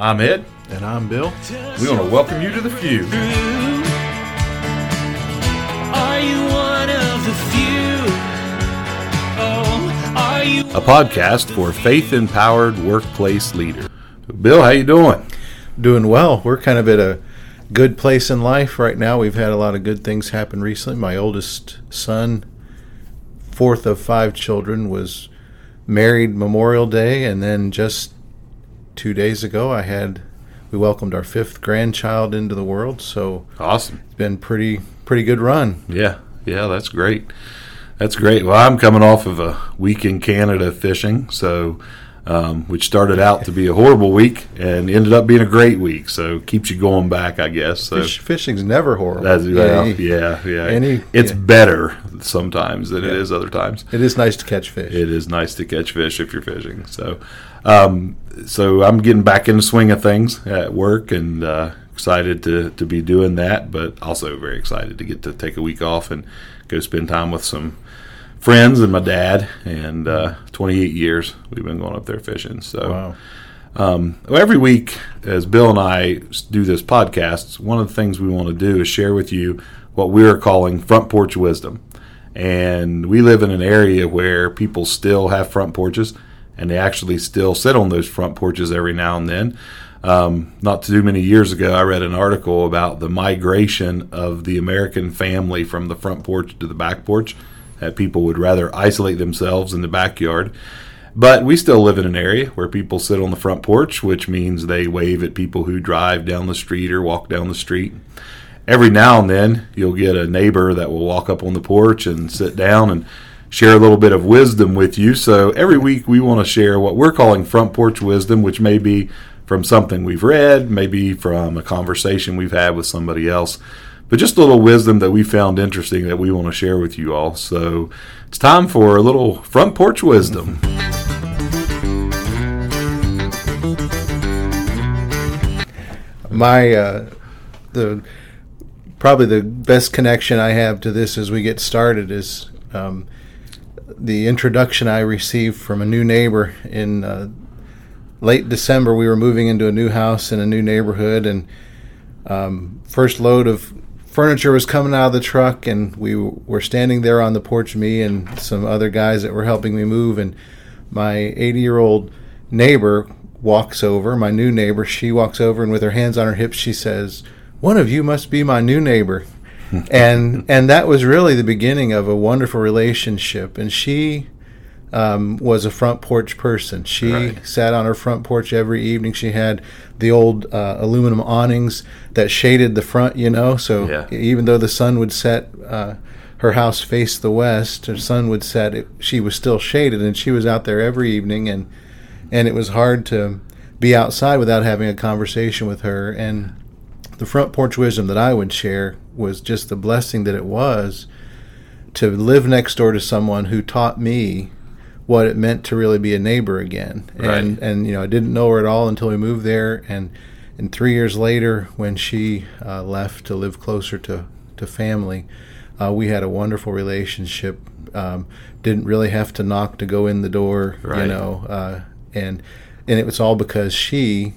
I'm Ed. And I'm Bill. We want to welcome you to the few. Are you one of the few? Oh, are you A podcast for faith-empowered workplace leaders. Bill, how you doing? Doing well. We're kind of at a good place in life right now. We've had a lot of good things happen recently. My oldest son, fourth of five children, was married Memorial Day, and then just two days ago, I had we welcomed our fifth grandchild into the world. So Awesome. it's been pretty pretty good run. Yeah, yeah, that's great. That's great. Well, I'm coming off of a week in Canada fishing, so um, which started out to be a horrible week and ended up being a great week. So keeps you going back, I guess. So Fish, fishing's never horrible. that's well, Any- yeah, yeah. any- it's yeah. better sometimes than it Yeah. is other times. It is nice to catch fish. it is nice to catch fish if you're fishing. So, um, so I'm getting back in the swing of things at work and uh, excited to, to be doing that, but also very excited to get to take a week off and go spend time with some friends and my dad. And uh, 28 years we've been going up there fishing. So. wow. Um, every week, as Bill and I do this podcast, one of the things we want to do is share with you what we are calling front porch wisdom. And we live in an area where people still have front porches, and they actually still sit on those front porches every now and then. Um, not too many years ago, I read an article about the migration of the American family from the front porch to the back porch. That people would rather isolate themselves in the backyard. But we still live in an area where people sit on the front porch, which means they wave at people who drive down the street or walk down the street. Every now and then, you'll get a neighbor that will walk up on the porch and sit down and share a little bit of wisdom with you. So every week, we want to share what we're calling front porch wisdom, which may be from something we've read, maybe from a conversation we've had with somebody else, but just a little wisdom that we found interesting that we want to share with you all. So it's time for a little front porch wisdom. my uh, the probably the best connection I have to this as we get started is um, the introduction I received from a new neighbor in uh, late December. We were moving into a new house in a new neighborhood, and um, first load of furniture was coming out of the truck, and we were standing there on the porch, me and some other guys that were helping me move, and my 80 year old neighbor walks over, my new neighbor, she walks over, and with her hands on her hips, she says, "One of you must be my new neighbor." and and that was really the beginning of a wonderful relationship. And she um, was a front porch person. She Right. sat on her front porch every evening. She had the old uh, aluminum awnings that shaded the front, you know. So Yeah. even though the sun would set, uh, her house faced the west. Her sun would set. It, she was still shaded, and she was out there every evening. and And it was hard to be outside without having a conversation with her. And the front porch wisdom that I would share was just the blessing that it was to live next door to someone who taught me what it meant to really be a neighbor again. And Right. and you know, I didn't know her at all until we moved there and and 3 years later when she uh, left to live closer to to family, uh, we had a wonderful relationship. Um, didn't really have to knock to go in the door, you know, uh, and and it was all because she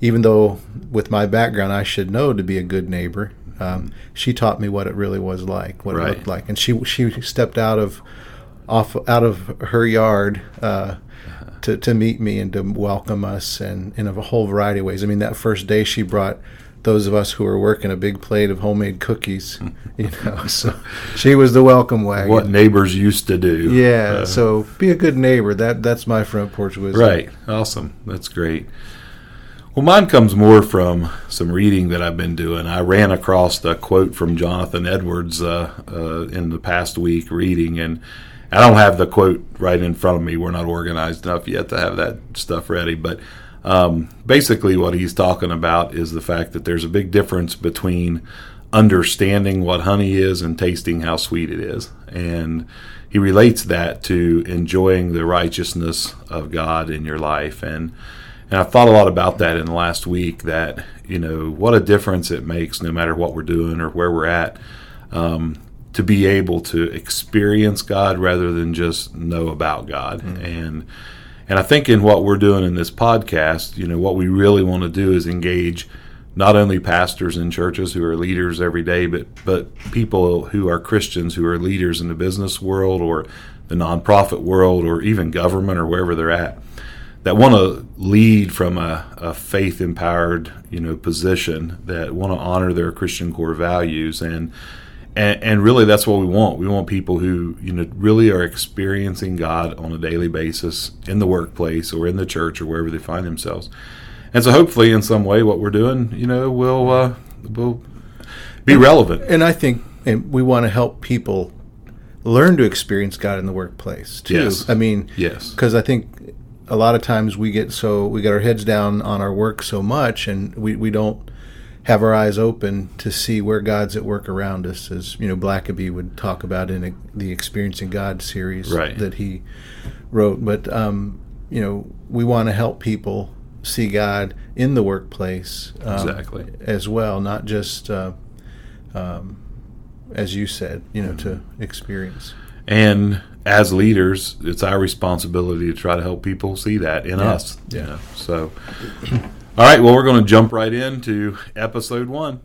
even though with my background I should know to be a good neighbor, um, she taught me what it really was like, what Right. it looked like, and she she stepped out of off out of her yard uh, to to meet me and to welcome us, and in a whole variety of ways. I mean, that first day she brought those of us who were working a big plate of homemade cookies, you know. So she was the welcome wagon. What neighbors used to do. Yeah, Uh, so be a good neighbor. That that's my front porch wisdom. Right. Awesome. That's great. Well, mine comes more from some reading that I've been doing. I ran across a quote from Jonathan Edwards uh, uh, in the past week reading, and I don't have the quote right in front of me. We're not organized enough yet to have that stuff ready. But um, basically, what he's talking about is the fact that there's a big difference between understanding what honey is and tasting how sweet it is. And he relates that to enjoying the righteousness of God in your life. And and I thought a lot about that in the last week. That you know what a difference it makes, no matter what we're doing or where we're at, um, to be able to experience God rather than just know about God. And And I think in what we're doing in this podcast, you know, what we really want to do is engage not only pastors in churches who are leaders every day, but but people who are Christians who are leaders in the business world or the nonprofit world or even government or wherever they're at that want to lead from a, a faith empowered you know position that want to honor their Christian core values and, and and really that's what we want. We want people who you know really are experiencing God on a daily basis in the workplace or in the church or wherever they find themselves. And so hopefully in some way what we're doing you know will uh, will be relevant. And I think and we want to help people learn to experience God in the workplace too. Yes. I mean, Yes. because I think a lot of times we get so we get our heads down on our work so much, and we, we don't have our eyes open to see where God's at work around us, as you know Blackaby would talk about in a, the Experiencing God series Right. that he wrote. But um, you know, we want to help people see God in the workplace um, Exactly. as well, not just. Uh, um, as you said, you know, to experience. And as leaders, it's our responsibility to try to help people see that in Yeah. us. you Yeah. know. So, all right. Well, we're going to jump right into episode one.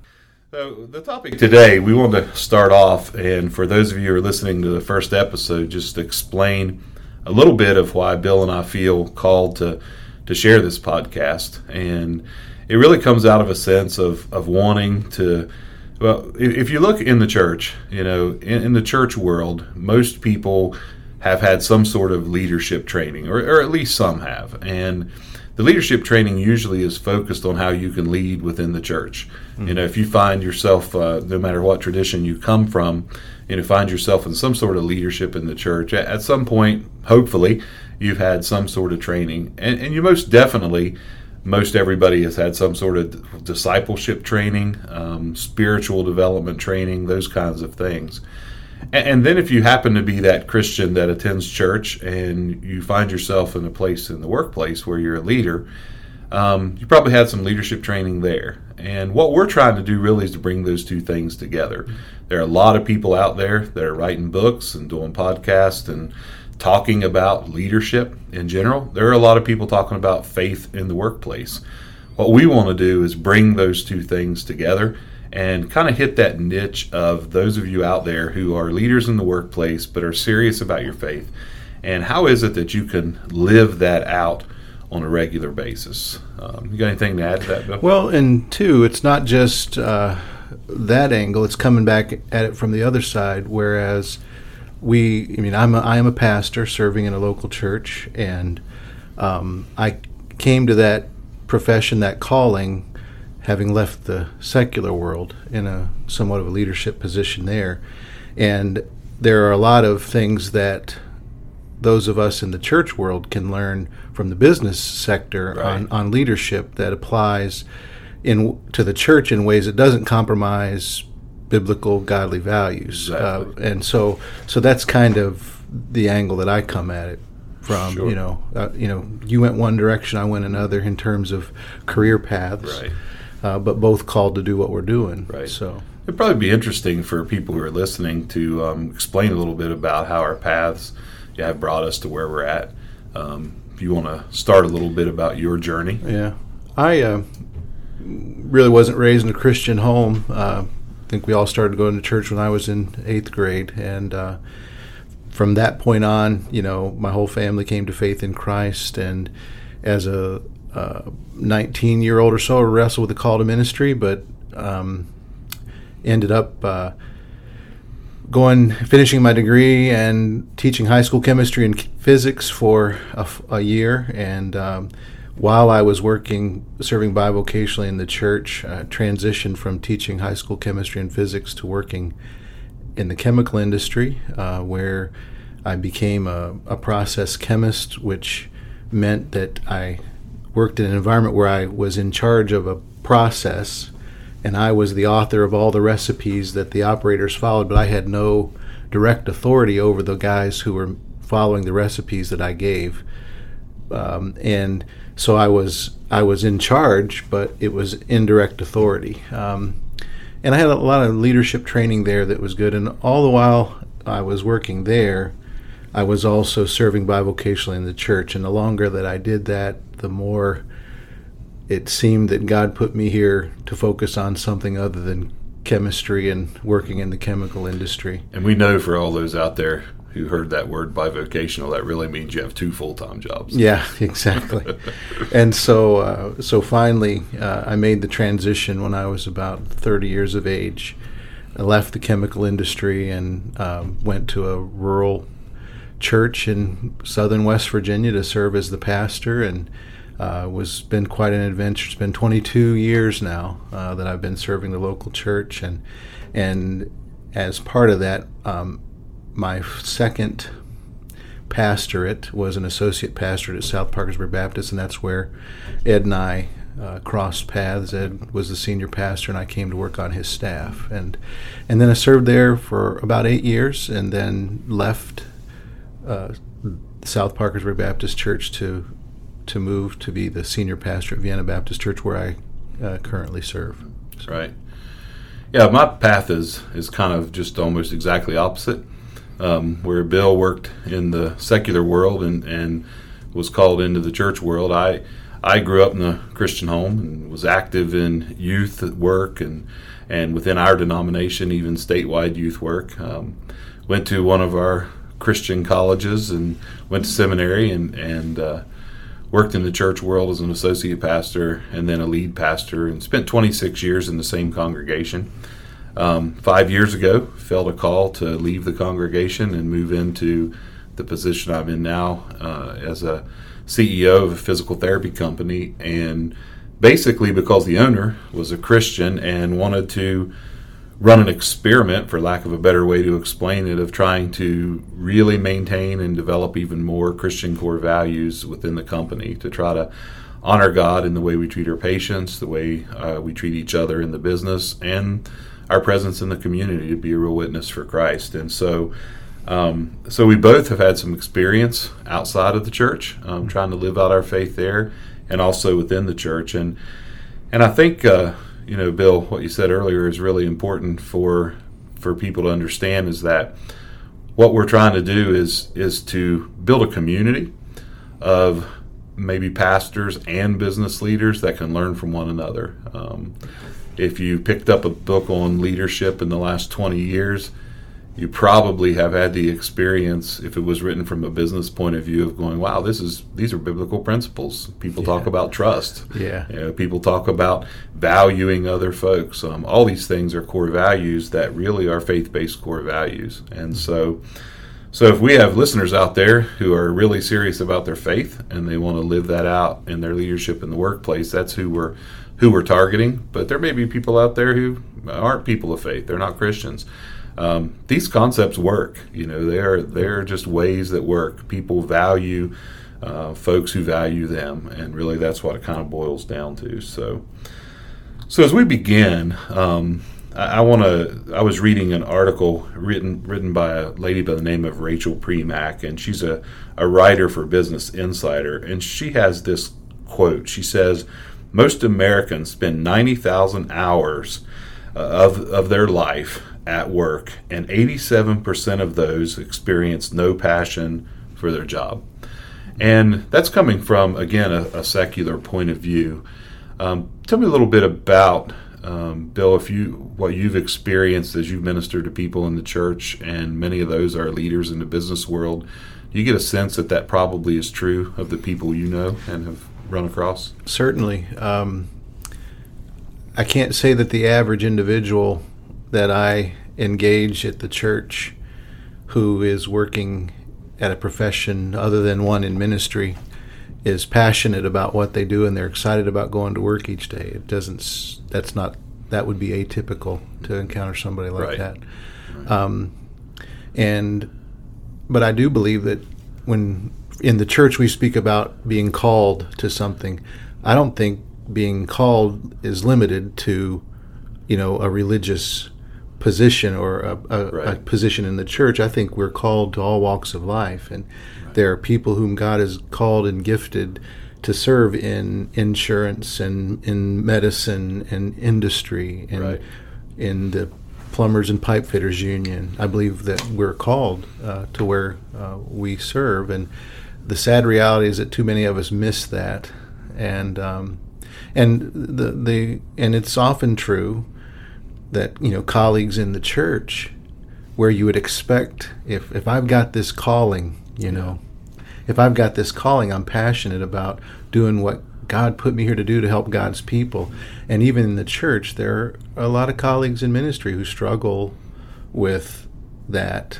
So, the topic today, we want to start off, and for those of you who are listening to the first episode, just explain a little bit of why Bill and I feel called to to share this podcast, and it really comes out of a sense of of wanting to. Well, if if you look in the church, you know, in, in the church world, most people have had some sort of leadership training, or, or at least some have. And the leadership training usually is focused on how you can lead within the church. You know, if you find yourself, uh, no matter what tradition you come from, you know, find yourself in some sort of leadership in the church, at, at some point, hopefully, you've had some sort of training. And, and you most definitely, most everybody has had some sort of discipleship training, um, spiritual development training, those kinds of things. And, and then if you happen to be that Christian that attends church and you find yourself in a place in the workplace where you're a leader, um, you probably had some leadership training there. And what we're trying to do really is to bring those two things together. There are a lot of people out there that are writing books and doing podcasts and talking about leadership in general. There are a lot of people talking about faith in the workplace. What we want to do is bring those two things together and kind of hit that niche of those of you out there who are leaders in the workplace but are serious about your faith. And how is it that you can live that out on a regular basis? Um, you got anything to add to that, Bill? Well, and two, it's not just uh, that angle; it's coming back at it from the other side. Whereas we, I mean, I'm a, I am a pastor serving in a local church, and um, I came to that profession, that calling, having left the secular world in a somewhat of a leadership position there, and there are a lot of things that those of us in the church world can learn from the business sector Right. on, on leadership that applies in to the church in ways that doesn't compromise biblical godly values Exactly. uh, and so so that's kind of the angle that I come at it from Sure. you know uh, you know you went one direction I went another in terms of career paths Right. uh, but both called to do what we're doing Right. so It'd probably be interesting for people who are listening to um, explain a little bit about how our paths yeah, have brought us to where we're at. Um, if you want to start a little bit about your journey. Yeah, I uh, really wasn't raised in a Christian home. Uh, I think we all started going to church when I was in eighth grade, and uh, from that point on, you know, my whole family came to faith in Christ. And as a 19 year old or so, I wrestled with the call to ministry, but um, ended up. Uh, going finishing my degree and teaching high school chemistry and physics for a year and um, while I was working serving bivocationally in the church uh, transitioned from teaching high school chemistry and physics to working in the chemical industry uh, where I became a, a process chemist which meant that I worked in an environment where I was in charge of a process and I was the author of all the recipes that the operators followed, but I had no direct authority over the guys who were following the recipes that I gave. Um, and so I was I was in charge, but it was indirect authority. Um, and I had a lot of leadership training there that was good. And all the while I was working there, I was also serving bivocationally in the church. And the longer that I did that, the more it seemed that God put me here to focus on something other than chemistry and working in the chemical industry. And we know for all those out there who heard that word bivocational, that really means you have two full time jobs. Yeah, exactly. and so, uh, so finally, uh, I made the transition when I was about 30 years of age. I left the chemical industry and um, went to a rural church in southern West Virginia to serve as the pastor and uh, was been quite an adventure. It's been 22 years now uh, that I've been serving the local church, and and as part of that, um, my second pastorate was an associate pastorate at South Parkersburg Baptist, and that's where Ed and I uh, crossed paths. Ed was the senior pastor, and I came to work on his staff, and and then I served there for about eight years, and then left uh, South Parkersburg Baptist Church to to move to be the senior pastor at Vienna Baptist Church, where I uh, currently serve. Right. Yeah, my path is is kind of just almost exactly opposite. Um, where Bill worked in the secular world and, and was called into the church world, I I grew up in a Christian home and was active in youth work and and within our denomination, even statewide youth work. Um, went to one of our Christian colleges and went to seminary and and uh, worked in the church world as an associate pastor and then a lead pastor and spent 26 years in the same congregation. Um, five years ago, felt a call to leave the congregation and move into the position I'm in now uh, as a CEO of a physical therapy company. And basically, because the owner was a Christian and wanted to run an experiment, for lack of a better way to explain it, of trying to really maintain and develop even more Christian core values within the company to try to honor God in the way we treat our patients, the way uh, we treat each other in the business, and our presence in the community to be a real witness for Christ. And so, um, so we both have had some experience outside of the church, um, trying to live out our faith there, and also within the church. And and I think uh, you know, Bill, what you said earlier is really important for for people to understand is that what we're trying to do is is to build a community of maybe pastors and business leaders that can learn from one another. Um, if you picked up a book on leadership in the last 20 years, you probably have had the experience if it was written from a business point of view of going wow this is these are biblical principles. People yeah. talk about trust. Yeah. You know, people talk about valuing other folks. Um, all these things are core values that really are faith-based core values. And so so if we have listeners out there who are really serious about their faith and they want to live that out in their leadership in the workplace that's who we're who we're targeting but there may be people out there who aren't people of faith they're not christians um, these concepts work. You know, they're they're just ways that work. People value uh, folks who value them, and really that's what it kind of boils down to. So, so as we begin, um, I, I want to. I was reading an article written written by a lady by the name of Rachel Premack, and she's a a writer for Business Insider, and she has this quote. She says, "Most Americans spend ninety thousand hours." Uh, of, of their life at work, and 87% of those experience no passion for their job. And that's coming from, again, a, a secular point of view. Um, tell me a little bit about, um, Bill, if you what you've experienced as you minister to people in the church, and many of those are leaders in the business world. Do you get a sense that that probably is true of the people you know and have run across? Certainly. Um, I can't say that the average individual that I engage at the church who is working at a profession other than one in ministry is passionate about what they do and they're excited about going to work each day. It doesn't. That's not. That would be atypical to encounter somebody like right. that. Right. Um, and, but I do believe that when in the church we speak about being called to something, I don't think being called is limited to, you know, a religious position or a, a, right. a, position in the church. I think we're called to all walks of life, and right. there are people whom God has called and gifted to serve in insurance and in medicine and industry and right. in the Plumbers and Pipe Fitters Union. I believe that we're called uh, to where uh, we serve, and the sad reality is that too many of us miss that, and um, and the the and it's often true that you know colleagues in the church where you would expect if if I've got this calling, you know, if I've got this calling, I'm passionate about doing what God put me here to do to help God's people. And even in the church, there are a lot of colleagues in ministry who struggle with that,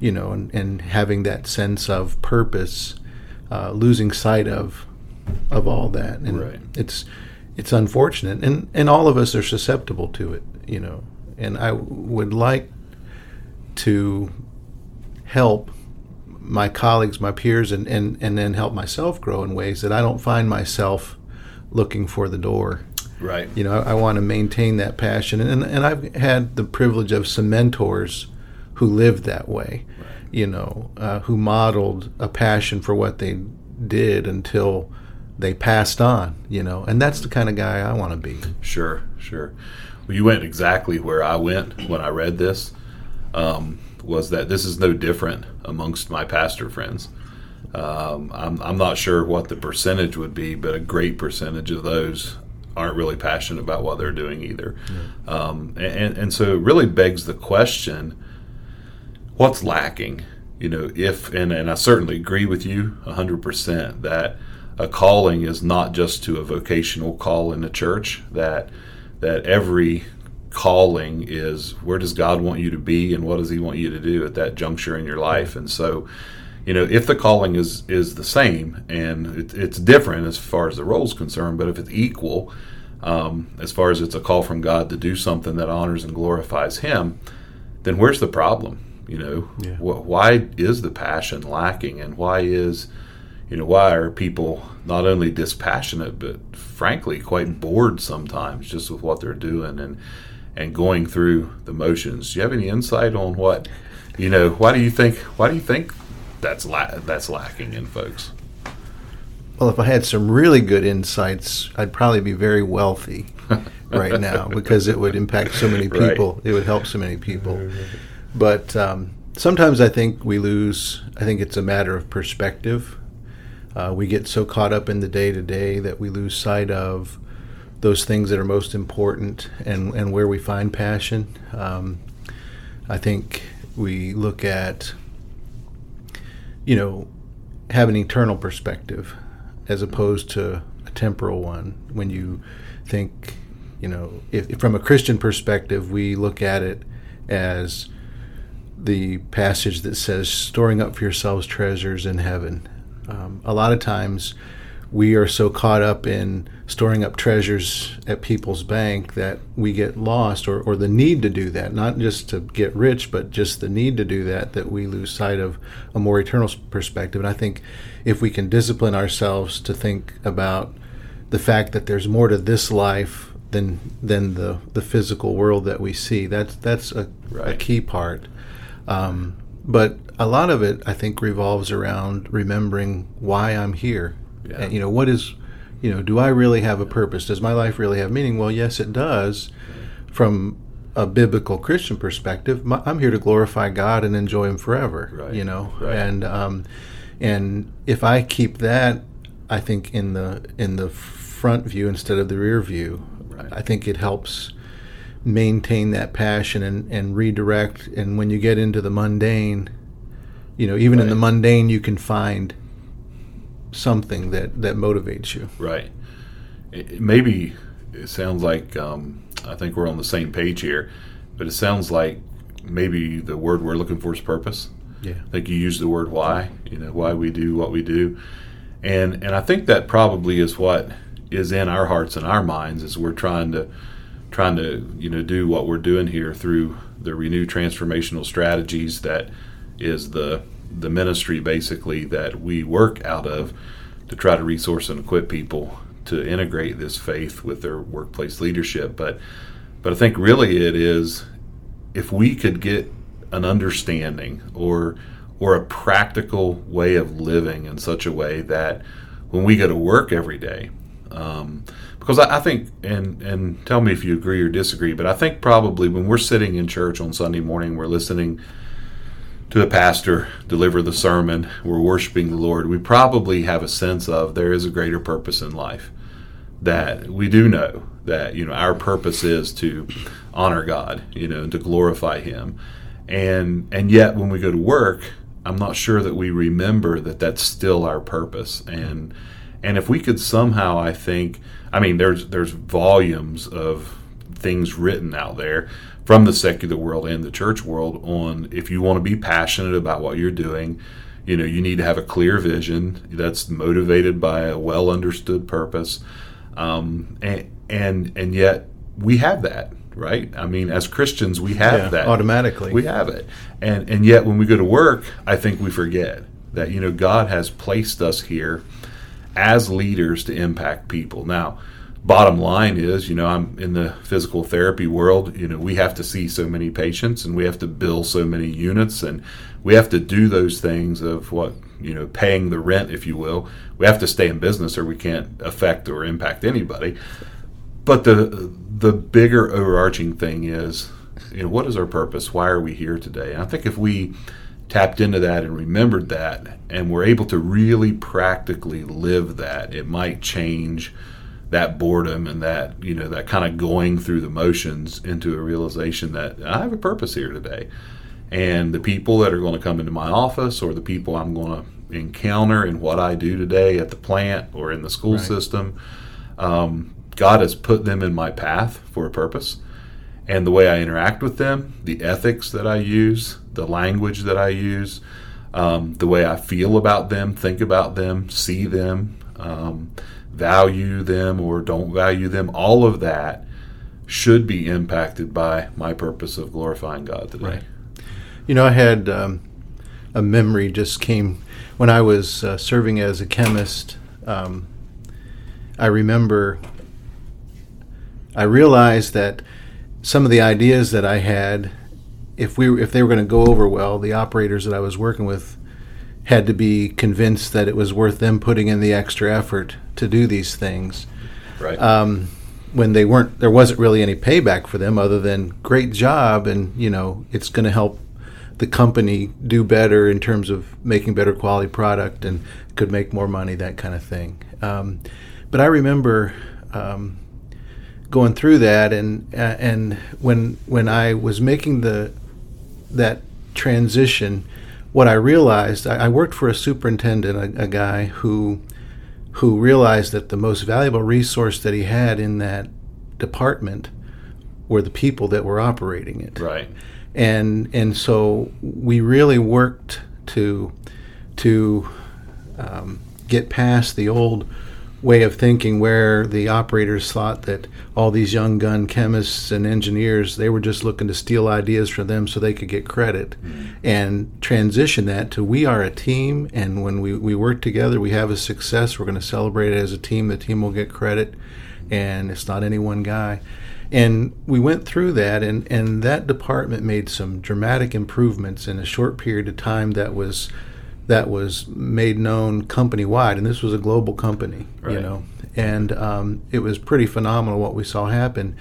you know, and, and having that sense of purpose, uh, losing sight of of all that. And Right. it's it's unfortunate, and and all of us are susceptible to it, you know. And I would like to help my colleagues, my peers, and, and, and then help myself grow in ways that I don't find myself looking for the door. Right. You know, I, I want to maintain that passion. And, and I've had the privilege of some mentors who lived that way, you know, uh, who modeled a passion for what they did until they passed on, you know. And that's the kind of guy I want to be. Sure, sure. Well, you went exactly where I went when I read this. Um, was that this is no different amongst my pastor friends. Um, I'm, I'm not sure what the percentage would be, but a great percentage of those aren't really passionate about what they're doing either. Um, and, and so it really begs the question what's lacking? You know, if, and, and I certainly agree with you 100% that a calling is not just to a vocational call in the church, that, that every calling is where does God want you to be and what does He want you to do at that juncture in your life. And so, you know, if the calling is is the same and it, it's different as far as the role is concerned, but if it's equal, um, as far as it's a call from God to do something that honors and glorifies Him, then where's the problem? You know, Yeah. wh- why is the passion lacking, and why is you know why are people not only dispassionate but frankly quite bored sometimes just with what they're doing and and going through the motions do you have any insight on what you know why do you think why do you think that's la- that's lacking in folks Well, if I had some really good insights, I'd probably be very wealthy right now because it would impact so many Right. people. It would help so many people. But um, sometimes I think we lose, I think it's a matter of perspective. Uh, we get so caught up in the day to day that we lose sight of those things that are most important and, and where we find passion. Um, I think we look at, you know, have an eternal perspective as opposed to a temporal one. When you think, you know, if, if from a Christian perspective, we look at it as the passage that says, storing up for yourselves treasures in heaven. Um, a lot of times we are so caught up in storing up treasures at people's bank that we get lost or, or the need to do that not just to get rich but just the need to do that that we lose sight of a more eternal perspective. And i think if we can discipline ourselves to think about the fact that there's more to this life than than the the physical world that we see that's that's a, a key part um, but a lot of it, I think, revolves around remembering why I'm here. Yeah. And, you know, what is, you know, do I really have a purpose? Does my life really have meaning? Well, yes, it does. From a biblical Christian perspective, my, I'm here to glorify God and enjoy Him forever. Right. You know, Right. and um, and if I keep that, I think in the in the front view instead of the rear view, Right. I think it helps maintain that passion and, and redirect. And when you get into the mundane, you know, even in the mundane, you can find something that, that motivates you. Right. It, it- maybe it sounds like um, I think we're on the same page here, but it sounds like maybe the word we're looking for is purpose. Yeah. I think you use the word why. You know why we do what we do, and and I think that probably is what is in our hearts and our minds as we're trying to trying to you know do what we're doing here through the Renew transformational strategies that is the the ministry basically that we work out of to try to resource and equip people to integrate this faith with their workplace leadership. But but I think really it is if we could get an understanding or or a practical way of living in such a way that when we go to work every day um, because I, I think, and and tell me if you agree or disagree, but I think probably when we're sitting in church on Sunday morning, we're listening to the pastor deliver the sermon, we're worshiping the Lord. We probably have a sense of there is a greater purpose in life. That we do know that you know our purpose is to honor God, you know, to glorify Him, and and yet when we go to work, I'm not sure that we remember that that's still our purpose. And and if we could somehow, I think, I mean, there's there's volumes of things written out there from the secular world and the church world on if you want to be passionate about what you're doing, you know, you need to have a clear vision that's motivated by a well understood purpose, um, and and and yet we have that right? I mean, as Christians, we have Yeah, that automatically. We have it, and and yet when we go to work, I think we forget that you know God has placed us here as leaders to impact people. Now, bottom line is, you know, I'm in the physical therapy world. You know, we have to see so many patients, and we have to bill so many units, and we have to do those things of what you know, paying the rent, if you will. We have to stay in business, or we can't affect or impact anybody. But the the bigger overarching thing is, you know, what is our purpose? Why are we here today? And I think if we tapped into that and remembered that, and were able to really practically live that, it might change that boredom and that you know that kind of going through the motions into a realization that I have a purpose here today, and the people that are going to come into my office or the people I'm going to encounter in what I do today at the plant or in the school Right. system. Um, God has put them in my path for a purpose. And the way I interact with them, the ethics that I use, the language that I use, um, the way I feel about them, think about them, see them, um, value them or don't value them, all of that should be impacted by my purpose of glorifying God today. Right. You know, I had um, a memory just came when I was uh, serving as a chemist. Um, I remember I realized that some of the ideas that I had, if we if they were going to go over well, the operators that I was working with had to be convinced that it was worth them putting in the extra effort to do these things Right. um, when they weren't there wasn't really any payback for them other than great job and you know it's going to help the company do better in terms of making better quality product and could make more money that kind of thing um, but i remember um, going through that and uh, and when when i was making the that transition what i realized i, I worked for a superintendent a, a guy who who realized that the most valuable resource that he had in that department were the people that were operating it. right. And and so we really worked to to um, get past the old way of thinking where the operators thought that all these young gun chemists and engineers they were just looking to steal ideas from them so they could get credit mm-hmm. and transition that to we are a team and when we, we work together we have a success. We're going to celebrate it as a team. The team will get credit and it's not any one guy. And we went through that and, and that department made some dramatic improvements in a short period of time that was that was made known company wide, and this was a global company, you know, and um, it was pretty phenomenal what we saw happen.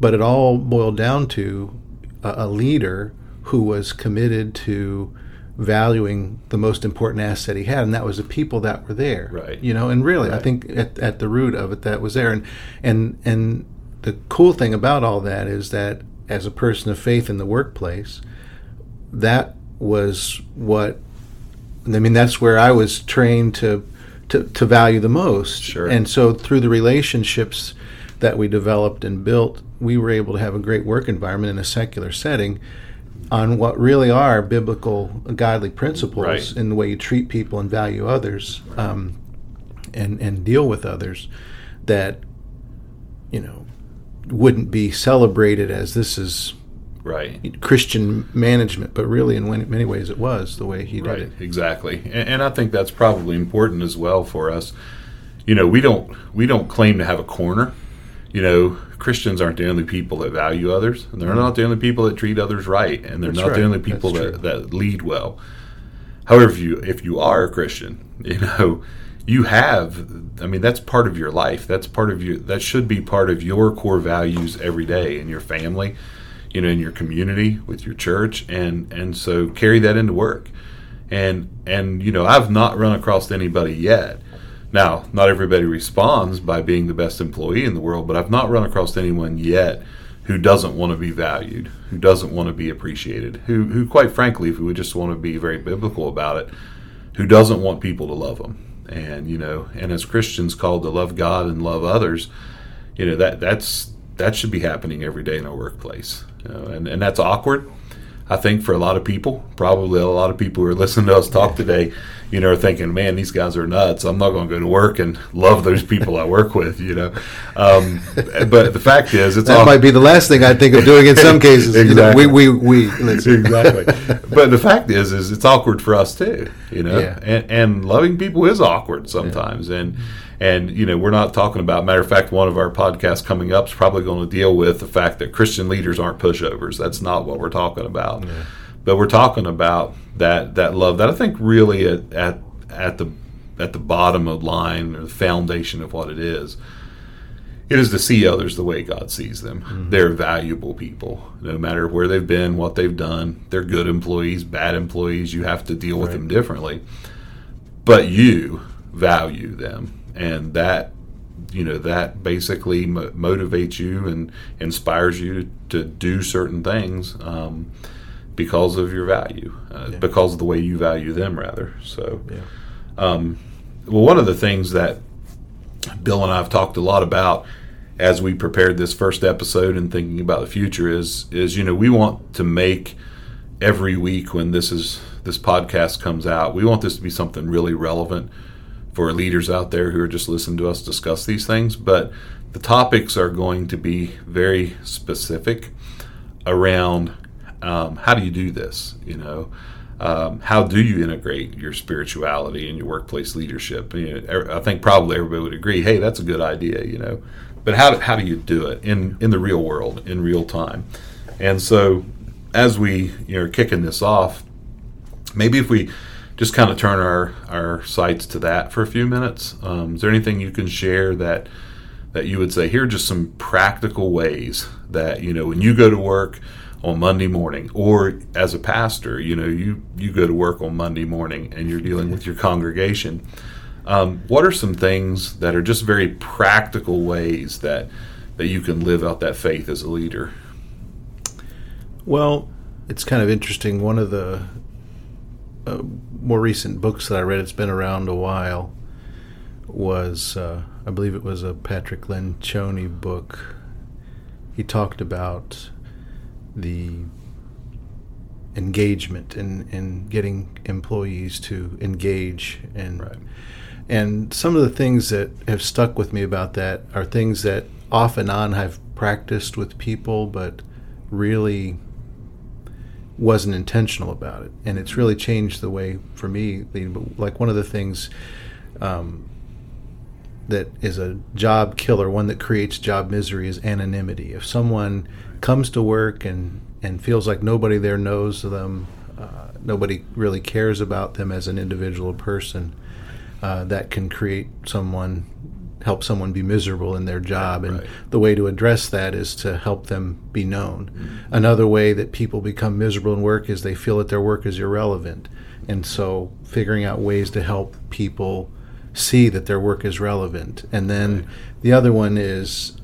But it all boiled down to a, a leader who was committed to valuing the most important asset he had, and that was the people that were there, Right. You know, and really, I think at, at the root of it, that was there, and and and the cool thing about all that is that as a person of faith in the workplace, that was what I mean. That's where I was trained to to, to value the most. Sure. And so through the relationships that we developed and built, we were able to have a great work environment in a secular setting on what really are biblical, godly principles Right. in the way you treat people and value others, um, and and deal with others. That you know wouldn't be celebrated as this is Right. Christian management, but really in many ways it was the way he did Right, it. exactly, and, and I think that's probably important as well for us. You know, we don't we don't claim to have a corner. You know, Christians aren't the only people that value others, and they're not the only people that treat others right, and they're That's not the only people that, that lead well. However, if you if you are a Christian, you know, you have i mean that's part of your life that's part of your that should be part of your core values every day in your family you know in your community with your church and and so carry that into work. And and you know i've not run across anybody yet. Now not everybody responds by being the best employee in the world but i've not run across anyone yet who doesn't want to be valued who doesn't want to be appreciated who who quite frankly if we would just want to be very biblical about it who doesn't want people to love them and you know and as christians called to love god and love others you know that that's that should be happening every day in our workplace know, and, and that's awkward i think for a lot of people. Probably a lot of people who are listening to us talk today you know are thinking man these guys are nuts i'm not going to go to work and love those people i work with you know um, but the fact is it's That all might be the last thing I'd think of doing in some cases. You know, Exactly. we, we, we, exactly. but the fact is, is it's awkward for us too. You know, Yeah. and, and loving people is awkward sometimes, and and you know we're not talking about. Matter of fact, one of our podcasts coming up is probably going to deal with the fact that Christian leaders aren't pushovers. That's not what we're talking about. But we're talking about that that love that I think really at at, at the at the bottom of line or the foundation of what it is it is to see others the way God sees them. They're valuable people, no matter where they've been, what they've done. They're good employees, bad employees. You have to deal with them differently. But you value them, and that you know that basically mo- motivates you and inspires you to do certain things um, because of your value, uh, Yeah. because of the way you value them, rather. So, Yeah. um, well, one of the things that Bill and I have talked a lot about as we prepared this first episode and thinking about the future is is you know we want to make every week when this is this podcast comes out we want this to be something really relevant for leaders out there who are just listening to us discuss these things but the topics are going to be very specific around um, how do you do this you know? Um, how do you integrate your spirituality in your workplace leadership? You know, er- i think probably everybody would agree hey that's a good idea you know? But how do, how do you do it in in the real world in real time? And so as we you know are kicking this off maybe if we just kind of turn our our sights to that for a few minutes um, is there anything you can share that that you would say here are just some practical ways that you know when you go to work on Monday morning or as a pastor you know you you go to work on Monday morning and you're dealing with your congregation um, what are some things that are just very practical ways that that you can live out that faith as a leader Well, it's kind of interesting. One of the uh, more recent books that I read, it's been around a while, was uh, I believe it was a Patrick Lencioni book. He talked about the engagement and, and getting employees to engage and Right. and some of the things that have stuck with me about that are things that off and on I've practiced with people, but really wasn't intentional about it. And it's really changed the way for me. Like one of the things um, that is a job killer, one that creates job misery, is anonymity. If someone comes to work and, and feels like nobody there knows them, uh, nobody really cares about them as an individual person, uh, that can create someone, help someone be miserable in their job. And Right. the way to address that is to help them be known. Another way that people become miserable in work is they feel that their work is irrelevant. And so figuring out ways to help people see that their work is relevant. And then the other one is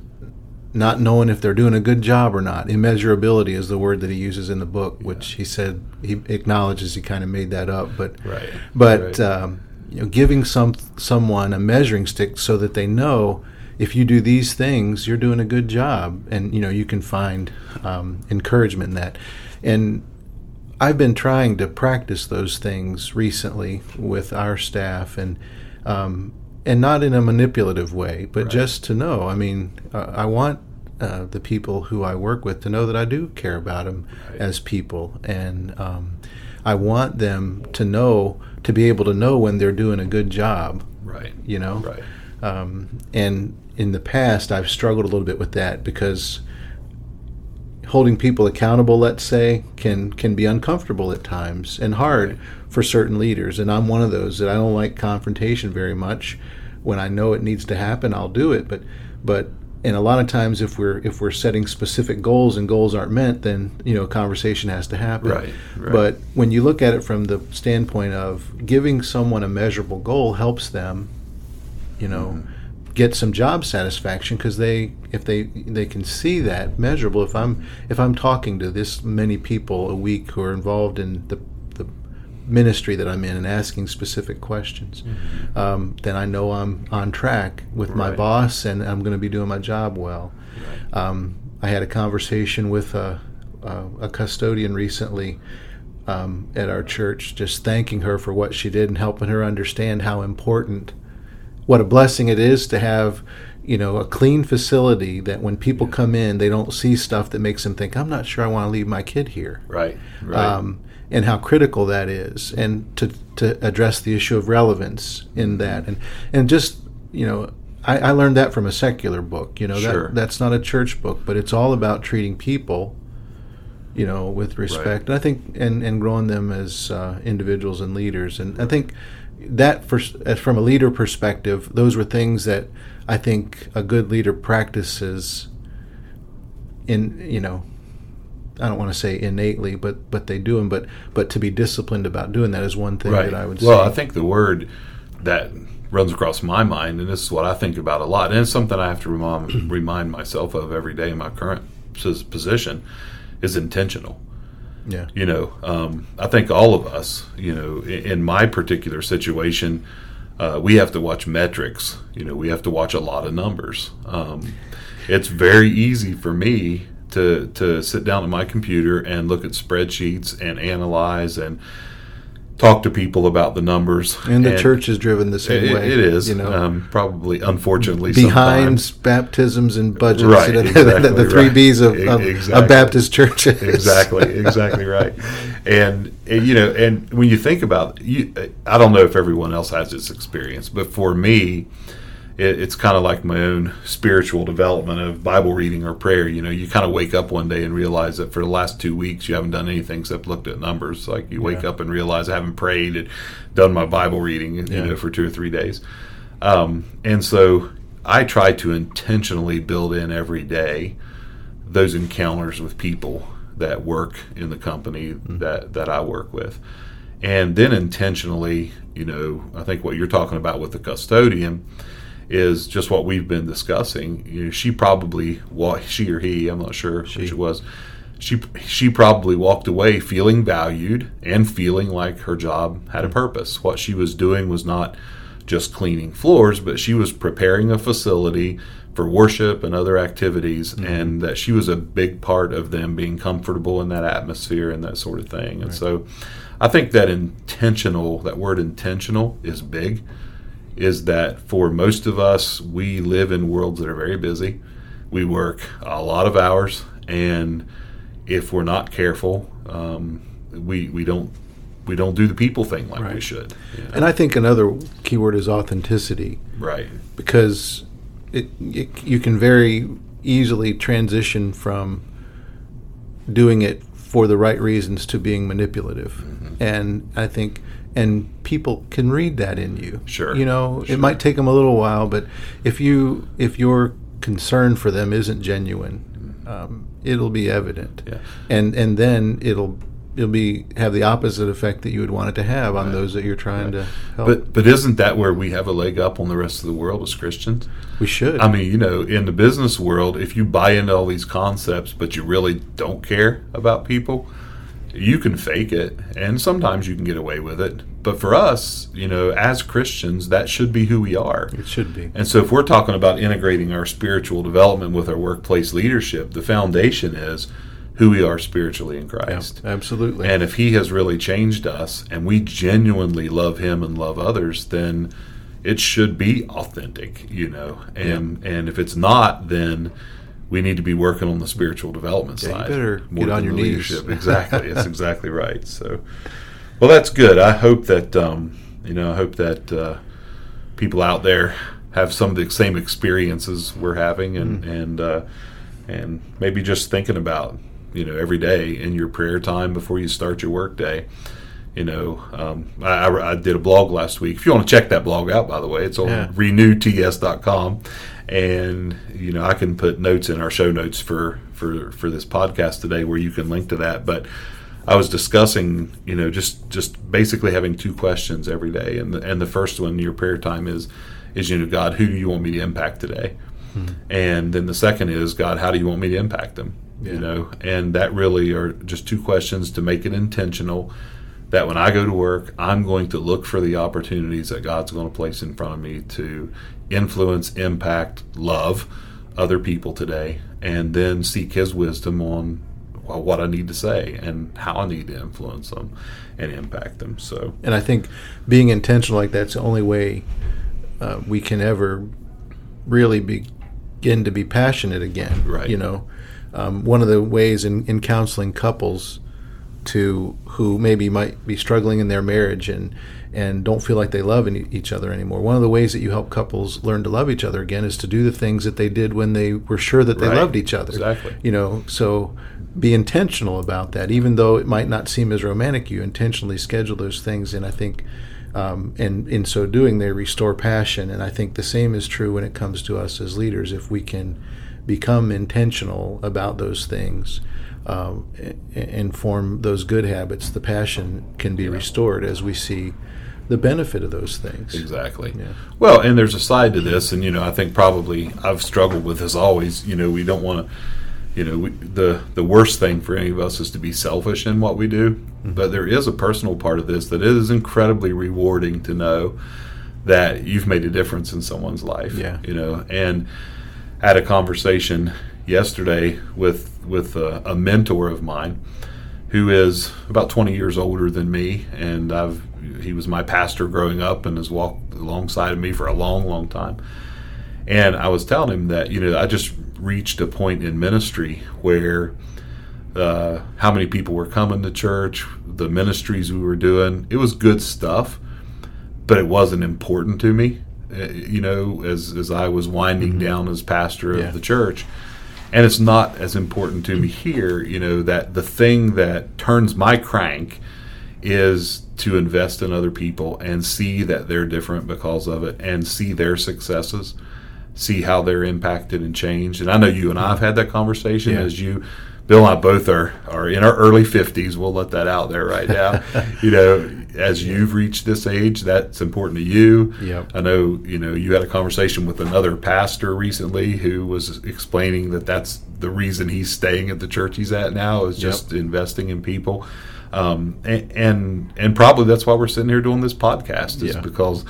not knowing if they're doing a good job or not. Immeasurability is the word that he uses in the book, which he said he acknowledges he kind of made that up, but Right. but Right. um, you know, giving some someone a measuring stick so that they know if you do these things, you're doing a good job, and you know you can find um, encouragement in that. And I've been trying to practice those things recently with our staff, and um, and not in a manipulative way, but Right. just to know. I mean, uh, I want. Uh, the people who I work with to know that I do care about them Right. as people, and um, I want them to know to be able to know when they're doing a good job. right You know, right um, and in the past, I've struggled a little bit with that because holding people accountable, let's say, can can be uncomfortable at times and hard for certain leaders. And I'm one of those that I don't like confrontation very much. When I know it needs to happen, I'll do it. But but and a lot of times if we're if we're setting specific goals and goals aren't met, then you know conversation has to happen. Right, right. But when you look at it from the standpoint of giving someone a measurable goal helps them, you know. Mm-hmm. Get some job satisfaction because they, if they, they can see that measurable. If I'm, if I'm talking to this many people a week who are involved in the, the ministry that I'm in and asking specific questions, um, then I know I'm on track with my boss and I'm going to be doing my job well. Um, I had a conversation with a, a, a custodian recently um, at our church, just thanking her for what she did and helping her understand how important, what a blessing it is to have, you know, a clean facility that when people come in, they don't see stuff that makes them think, I'm not sure I want to leave my kid here Right. Right. um, and how critical that is, and to to address the issue of relevance in that, and and just you know, I, I learned that from a secular book. You know, Sure. that that's not a church book, but it's all about treating people, you know, with respect. And I think and and growing them as uh, individuals and leaders, and I think that for, as from a leader perspective, those were things that I think a good leader practices in you know I don't want to say innately, but but they do them. But but to be disciplined about doing that is one thing right. that I would say. well, say. I think the word that runs across my mind, and this is what I think about a lot, and it's something I have to remind, remind myself of every day in my current position, is intentional. yeah, You know, um, I think all of us, you know, in, in my particular situation, uh, we have to watch metrics. You know, we have to watch a lot of numbers. Um, it's very easy for me to to sit down at my computer and look at spreadsheets and analyze and talk to people about the numbers. and the church is driven the same It, way. it is, you know, um, probably, unfortunately, behind sometimes. baptisms and budgets. Right, exactly the three right. B's of, of, exactly. of Baptist churches. exactly exactly right and, and, you know and when you think about you i don't know if everyone else has this experience but for me it, it's kind of like my own spiritual development of bible reading or prayer you know you kind of wake up one day and realize that for the last two weeks you haven't done anything except looked at numbers like you wake Yeah. up and realize i haven't prayed and done my bible reading you Yeah. know for two or three days um, and so i try to intentionally build in every day those encounters with people that work in the company that that I work with. And then intentionally, you know, I think what you're talking about with the custodian is just what we've been discussing. You know, she probably wa she or he, I'm not sure which it was. She she probably walked away feeling valued and feeling like her job had a mm-hmm. purpose. What she was doing was not just cleaning floors, but she was preparing a facility for worship and other activities, mm-hmm. and that she was a big part of them being comfortable in that atmosphere and that sort of thing. And so I think that intentional, that word intentional, is big. Is that for most of us, we live in worlds that are very busy. We work a lot of hours, and if we're not careful, um, we we don't we don't do the people thing like we should. you know? And I think another keyword is authenticity. right. because it, it you can very easily transition from doing it for the right reasons to being manipulative Mm-hmm. and i think and people can read that in you. Sure, you know sure. it might take them a little while but if you if your concern for them isn't genuine um, it'll be evident. Yeah. and and then it'll it'll be have the opposite effect that you would want it to have on those that you're trying to help. But but isn't that where we have a leg up on the rest of the world as Christians? we should. I mean, you know, in the business world, if you buy into all these concepts but you really don't care about people, you can fake it and sometimes you can get away with it. But for us, you know, as Christians, that should be who we are. it should be And so if we're talking about integrating our spiritual development with our workplace leadership, the foundation is who we are spiritually in Christ. absolutely And if he has really changed us and we genuinely love him and love others, then it should be authentic, you know. And and if it's not, then we need to be working on the spiritual development Yeah, side. better more get on your knees. leadership. Exactly. That's exactly right. So well that's good. I hope that um, you know, I hope that uh, people out there have some of the same experiences we're having and Mm-hmm. and uh, and maybe just thinking about you know, every day in your prayer time before you start your work day. You know, um, I, I, I did a blog last week. If you want to check that blog out, by the way, it's on Yeah. renewts.com. And, you know, I can put notes in our show notes for, for, for this podcast today where you can link to that. But I was discussing, you know, just, just basically having two questions every day. And the, and the first one, your prayer time is, is, you know, God, who do you want me to impact today? Hmm. And then the second is, God, how do you want me to impact them? You know, and that really are just two questions to make it intentional. That when I go to work, I'm going to look for the opportunities that God's going to place in front of me to influence, impact, love other people today, and then seek His wisdom on well, what I need to say and how I need to influence them and impact them. So, And I think being intentional like that's the only way uh, we can ever really begin to be passionate again. Right. You know, um, one of the ways in, in counseling couples to who maybe might be struggling in their marriage and and don't feel like they love each other anymore. One of the ways that you help couples learn to love each other again is to do the things that they did when they were sure that they Right. loved each other. Exactly. You know, so be intentional about that. Even though it might not seem as romantic, you intentionally schedule those things, and I think, um, and in so doing, they restore passion. And I think the same is true when it comes to us as leaders. If we can become intentional about those things. Um, and form those good habits, the passion can be restored as we see the benefit of those things. Exactly. Yeah. Well, and there's a side to this, and you know, I think probably I've struggled with this always. You know, we don't want to. You know, we, the the worst thing for any of us is to be selfish in what we do. Mm-hmm. But there is a personal part of this that it is incredibly rewarding to know that you've made a difference in someone's life. Yeah. You know, and I had a conversation yesterday with with a, a mentor of mine who is about 20 years older than me and I've he was my pastor growing up and has walked alongside of me for a long long time. And I was telling him that you know I just reached a point in ministry where uh, how many people were coming to church the ministries we were doing it was good stuff but it wasn't important to me uh, you know as as I was winding down as pastor Yeah. of the church and it's not as important to me here you know that the thing that turns my crank is to invest in other people and see that they're different because of it and see their successes see how they're impacted and changed and i know you and i've had that conversation Yeah. as you bill and i both are are in our early 50s we'll let that out there right now. You know as you've reached this age that's important to you. Yep. I know you know you had a conversation with another pastor recently who was explaining that that's the reason he's staying at the church he's at now is just investing in people, um, and, and and probably that's why we're sitting here doing this podcast is Yeah. because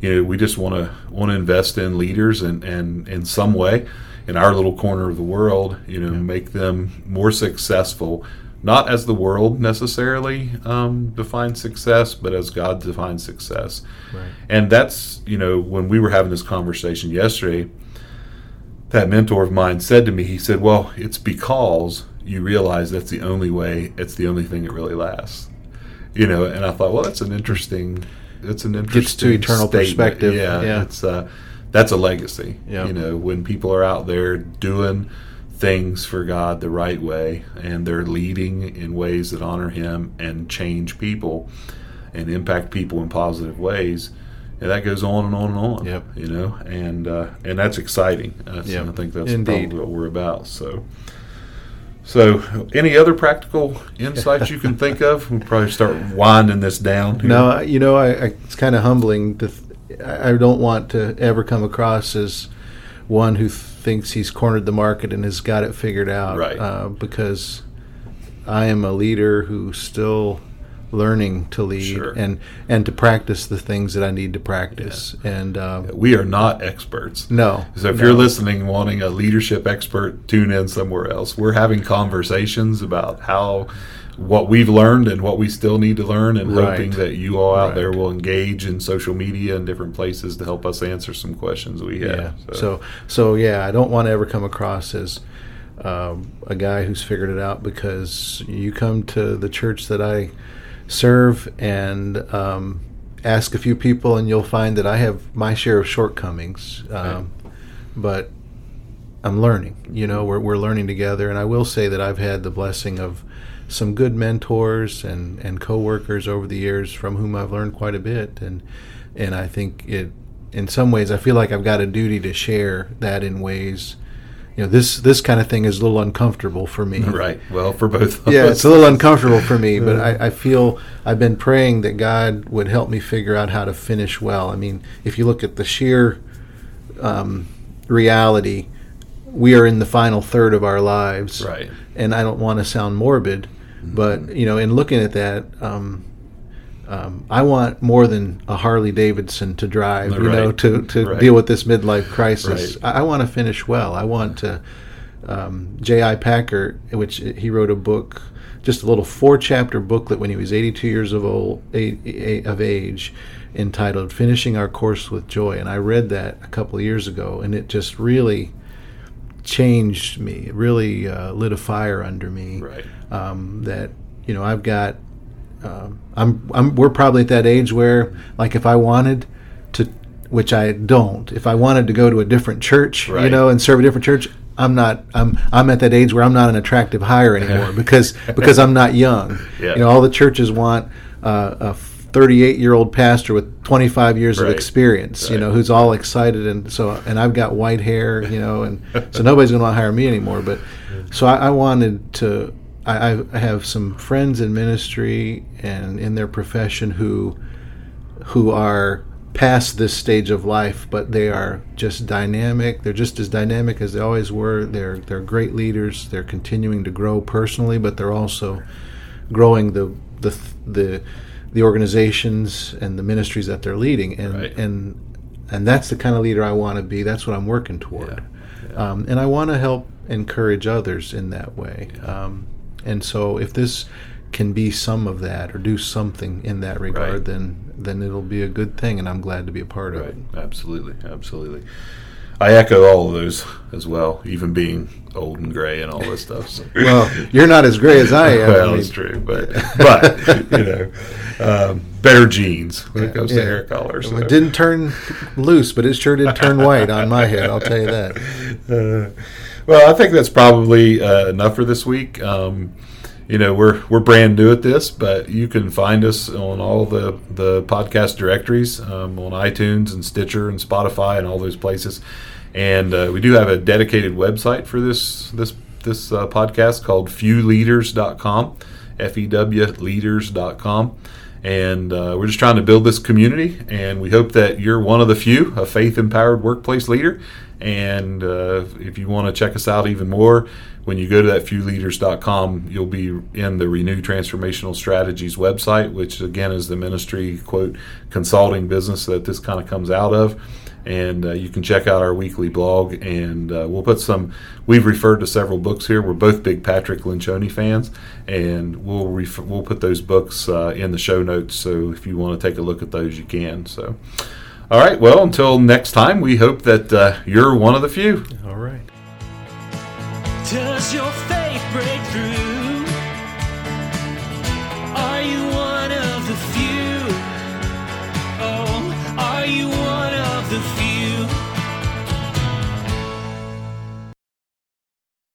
you know we just want to want to invest in leaders and and in some way in our little corner of the world you know make them more successful not as the world necessarily um, defines success, but as God defines success. Right. And that's, you know, when we were having this conversation yesterday, that mentor of mine said to me, he said, Well, it's because you realize that's the only way, it's the only thing that really lasts. You know, and I thought, well, that's an interesting, that's an interesting Gets to eternal statement. perspective. Yeah, Yeah. it's uh, that's a legacy. Yeah. You know, when people are out there doing things for God the right way and they're leading in ways that honor Him and change people and impact people in positive ways. And that goes on and on and on. Yep. You know, and uh, and that's exciting. That's, Yep. I think that's Indeed. probably what we're about. So, so any other practical insights you can think of? We'll probably start winding this down. here. No, you know, I, I, it's kind of humbling. To th- I don't want to ever come across as one who thinks he's cornered the market and has got it figured out. Right. Uh, because I am a leader who's still learning to lead Sure. and and to practice the things that I need to practice. And uh, we are not experts. no, So if no. you're listening, wanting a leadership expert, tune in somewhere else. We're having conversations about how what we've learned and what we still need to learn, and Right. hoping that you all out Right. there will engage in social media and different places to help us answer some questions we have. Yeah. So, so yeah, I don't want to ever come across as um, a guy who's figured it out because you come to the church that I serve and um, ask a few people, and you'll find that I have my share of shortcomings. Um, But I'm learning. You know, we're we're learning together, and I will say that I've had the blessing of some good mentors and and coworkers over the years from whom I've learned quite a bit, and and I think it in some ways I feel like I've got a duty to share that in ways. You know, this this kind of thing is a little uncomfortable for me. Right. Well, for both. Of Yeah, us. it's a little uncomfortable for me, but I, I feel I've been praying that God would help me figure out how to finish well. I mean, if you look at the sheer um, reality, we are in the final third of our lives, Right. and I don't want to sound morbid, but you know, in looking at that, um, um, I want more than a Harley Davidson to drive, you know, to, to Right. deal with this midlife crisis. Right. I, I want to finish well. I want to. Um, J.I. Packer, which he wrote a book, just a little four-chapter booklet when he was 82 years of old, a, a, of age, entitled "Finishing Our Course with Joy," and I read that a couple of years ago, and it just really changed me. It really uh, lit a fire under me. Right. Um, that you know, I've got. Um, I'm, I'm. We're probably at that age where, like, if I wanted to, which I don't, if I wanted to go to a different church, you know, and serve a different church, I'm not. I'm. I'm at that age where I'm not an attractive hire anymore because because I'm not young. Yeah. You know, all the churches want uh, a 38 year old pastor with 25 years of Right. experience. You know, who's all excited and so. And I've got white hair. You know, and so nobody's going to want to hire me anymore. But so I, I wanted to. I, I have some friends in ministry and in their profession who who are past this stage of life, but they are just dynamic. They're just as dynamic as they always were. They're they're great leaders. They're continuing to grow personally, but they're also growing the the the the organizations and the ministries that they're leading. And Right. and and that's the kind of leader I want to be. That's what I'm working toward. Um, and I want to help encourage others in that way. Um, and so if this can be some of that or do something in that regard, Right. then then it'll be a good thing, and I'm glad to be a part of it. Absolutely. Absolutely. I echo all of those as well, even being old and gray and all this stuff. So. Well, you're not as gray as I am. well, I mean, true, but but you know, um, better genes when it comes to hair color. So. It didn't turn loose, but it sure did turn white on my head. I'll tell you that. Uh, well, I think that's probably uh, enough for this week. Um, you know, we're we're brand new at this, but you can find us on all the the podcast directories um, on iTunes and Stitcher and Spotify and all those places. And uh, we do have a dedicated website for this this this uh, podcast called fewleaders.com, f e w leaders.com. And uh, we're just trying to build this community, and we hope that you're one of the few, a faith empowered workplace leader. And uh, if you want to check us out even more, when you go to that fewleaders.com, you'll be in the Renew Transformational Strategies website, which again is the ministry quote consulting business that this kind of comes out of. And uh, you can check out our weekly blog, and uh, we'll put some. We've referred to several books here. We're both big Patrick Lencioni fans, and we'll refer, we'll put those books uh, in the show notes. So if you want to take a look at those, you can. So, all right. Well, until next time, we hope that uh, you're one of the few. All right.